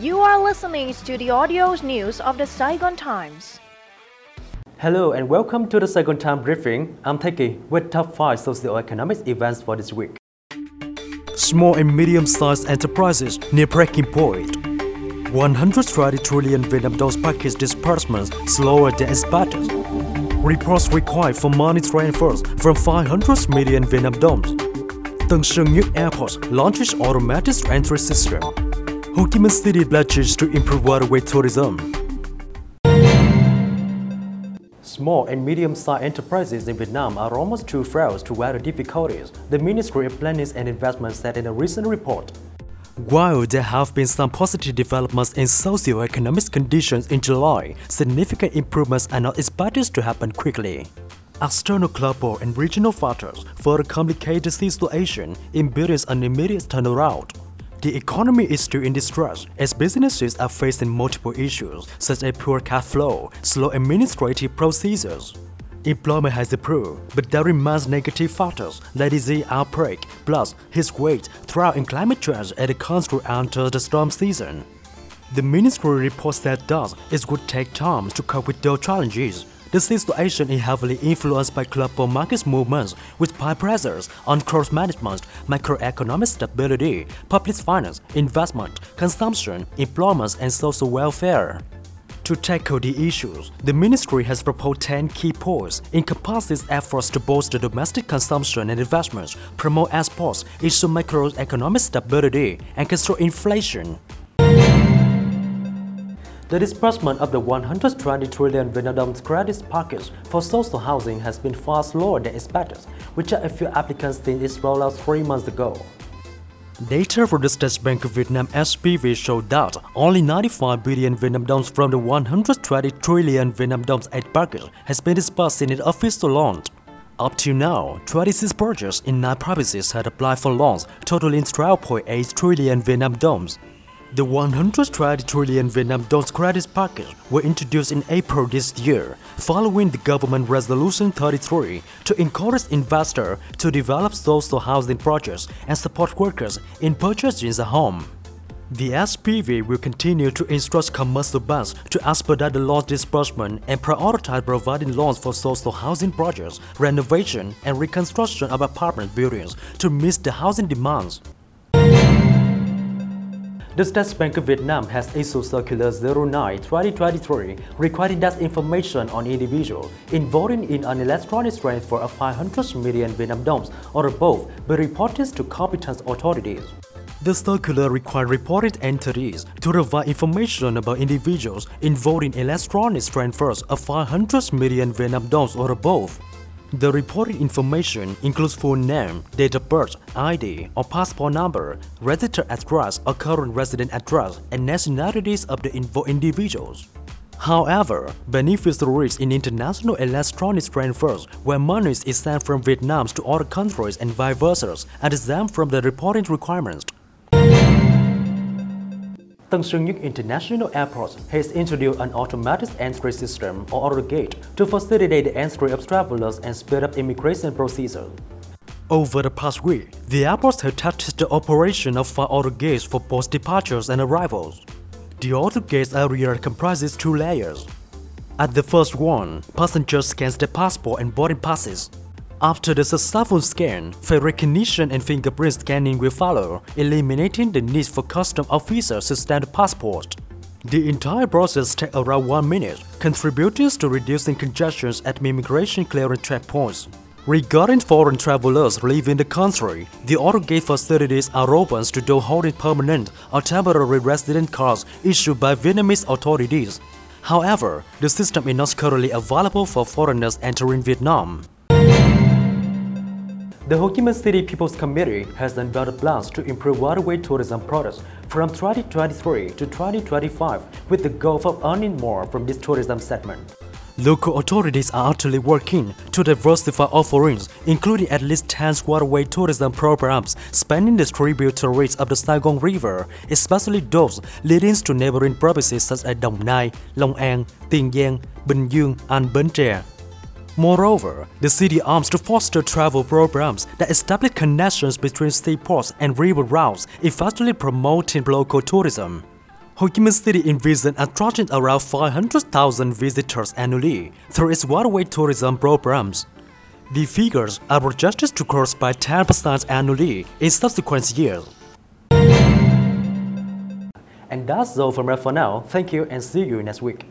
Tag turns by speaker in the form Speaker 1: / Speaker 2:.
Speaker 1: You are listening to the audio news of the Saigon Times.
Speaker 2: Hello and welcome to the Saigon Time briefing. I'm Teki with top 5 socio-economic events for this week.
Speaker 3: Small and medium-sized enterprises near breaking point. 130 trillion Vietnam dollars package disbursements slower than expected. Reports required for money transfers from 500 million Vietnam dollars. Tân Sơn Nhất Airport launches automatic entry system. Ho Chi Minh City pledges to improve waterway tourism.
Speaker 2: Small and medium-sized enterprises in Vietnam are almost too frail to weather difficulties, the Ministry of Planning and Investment said in a recent report.
Speaker 3: While there have been some positive developments in socio-economic conditions in July, significant improvements are not expected to happen quickly. External global and regional factors further complicate the situation, impeding an immediate turnaround. The economy is still in distress as businesses are facing multiple issues such as poor cash flow, slow administrative procedures. Employment has improved, but there remains negative factors like disease outbreak, plus heat wave, drought and climate change as the country enters the storm season. The ministry reports that thus it would take time to cope with those challenges. The situation is heavily influenced by global market movements with high pressures on cross management, macroeconomic stability, public finance, investment, consumption, employment, and social welfare. To tackle the issues, the ministry has proposed 10 key points, encompasses efforts to bolster domestic consumption and investments, promote exports, ensure macroeconomic stability, and control inflation.
Speaker 2: The disbursement of the 120 trillion Vietnam credit package for social housing has been far slower than expected, just a few applicants since its rollout three months ago.
Speaker 3: Data from the State Bank of Vietnam SBV showed that only 95 billion Vietnam dollars from the 120 trillion Vietnam dollars aid package has been disbursed in its official launch. Up to now, 26 projects in 9 provinces had applied for loans totaling 12.8 trillion Vietnam dollars. The 120 trillion Vietnam dollars credit package were introduced in April this year, following the government resolution 33 to encourage investors to develop social housing projects and support workers in purchasing a home. The SBV will continue to instruct commercial banks to expedite the loan disbursement and prioritize providing loans for social housing projects, renovation, and reconstruction of apartment buildings to meet the housing demands.
Speaker 2: The State Bank of Vietnam has issued Circular 09-2023 requiring that information on individuals involved in an electronic transfer of 500 million Vietnam dollars or above be reported to competent authorities.
Speaker 3: The circular required reported entities to provide information about individuals involved in electronic transfers of 500 million Vietnam dollars or above. The reported information includes full name, date of birth, ID or passport number, registered address or current resident address, and nationalities of the involved individuals. However, beneficiaries in international electronic transfers where money is sent from Vietnam to other countries and vice versa are exempt from the reporting requirements.
Speaker 2: Tân Sơn Nhất International Airport has introduced an automatic entry system or auto gate to facilitate the entry of travelers and speed up immigration procedures.
Speaker 3: Over the past week, the airport has tested the operation of five auto gates for both departures and arrivals. The auto gates area comprises two layers. At the first one, passengers scan their passport and boarding passes. After the successful scan, face recognition and fingerprint scanning will follow, eliminating the need for custom officers to stamp the passport. The entire process takes around one minute, contributing to reducing congestions at immigration clearance checkpoints. Regarding foreign travelers leaving the country, the auto gate facilities are open to those holding permanent or temporary resident cards issued by Vietnamese authorities. However, the system is not currently available for foreigners entering Vietnam.
Speaker 2: The Ho Chi Minh City People's Committee has unveiled plans to improve waterway tourism products from 2023 to 2025 with the goal of earning more from this tourism segment.
Speaker 3: Local authorities are actually working to diversify offerings, including at least 10 waterway tourism programs spanning the tributaries of the Saigon River, especially those leading to neighboring provinces such as Dong Nai, Long An, Tiền Giang, Bình Dương, and Bến Tre. Moreover, the city aims to foster travel programs that establish connections between seaports and river routes, effectively promoting local tourism. Ho Chi Minh City envisions attracting around 500,000 visitors annually through its waterway tourism programs. The figures are projected to grow by 10% annually in subsequent years.
Speaker 2: And that's all from us for now. Thank you and see you next week.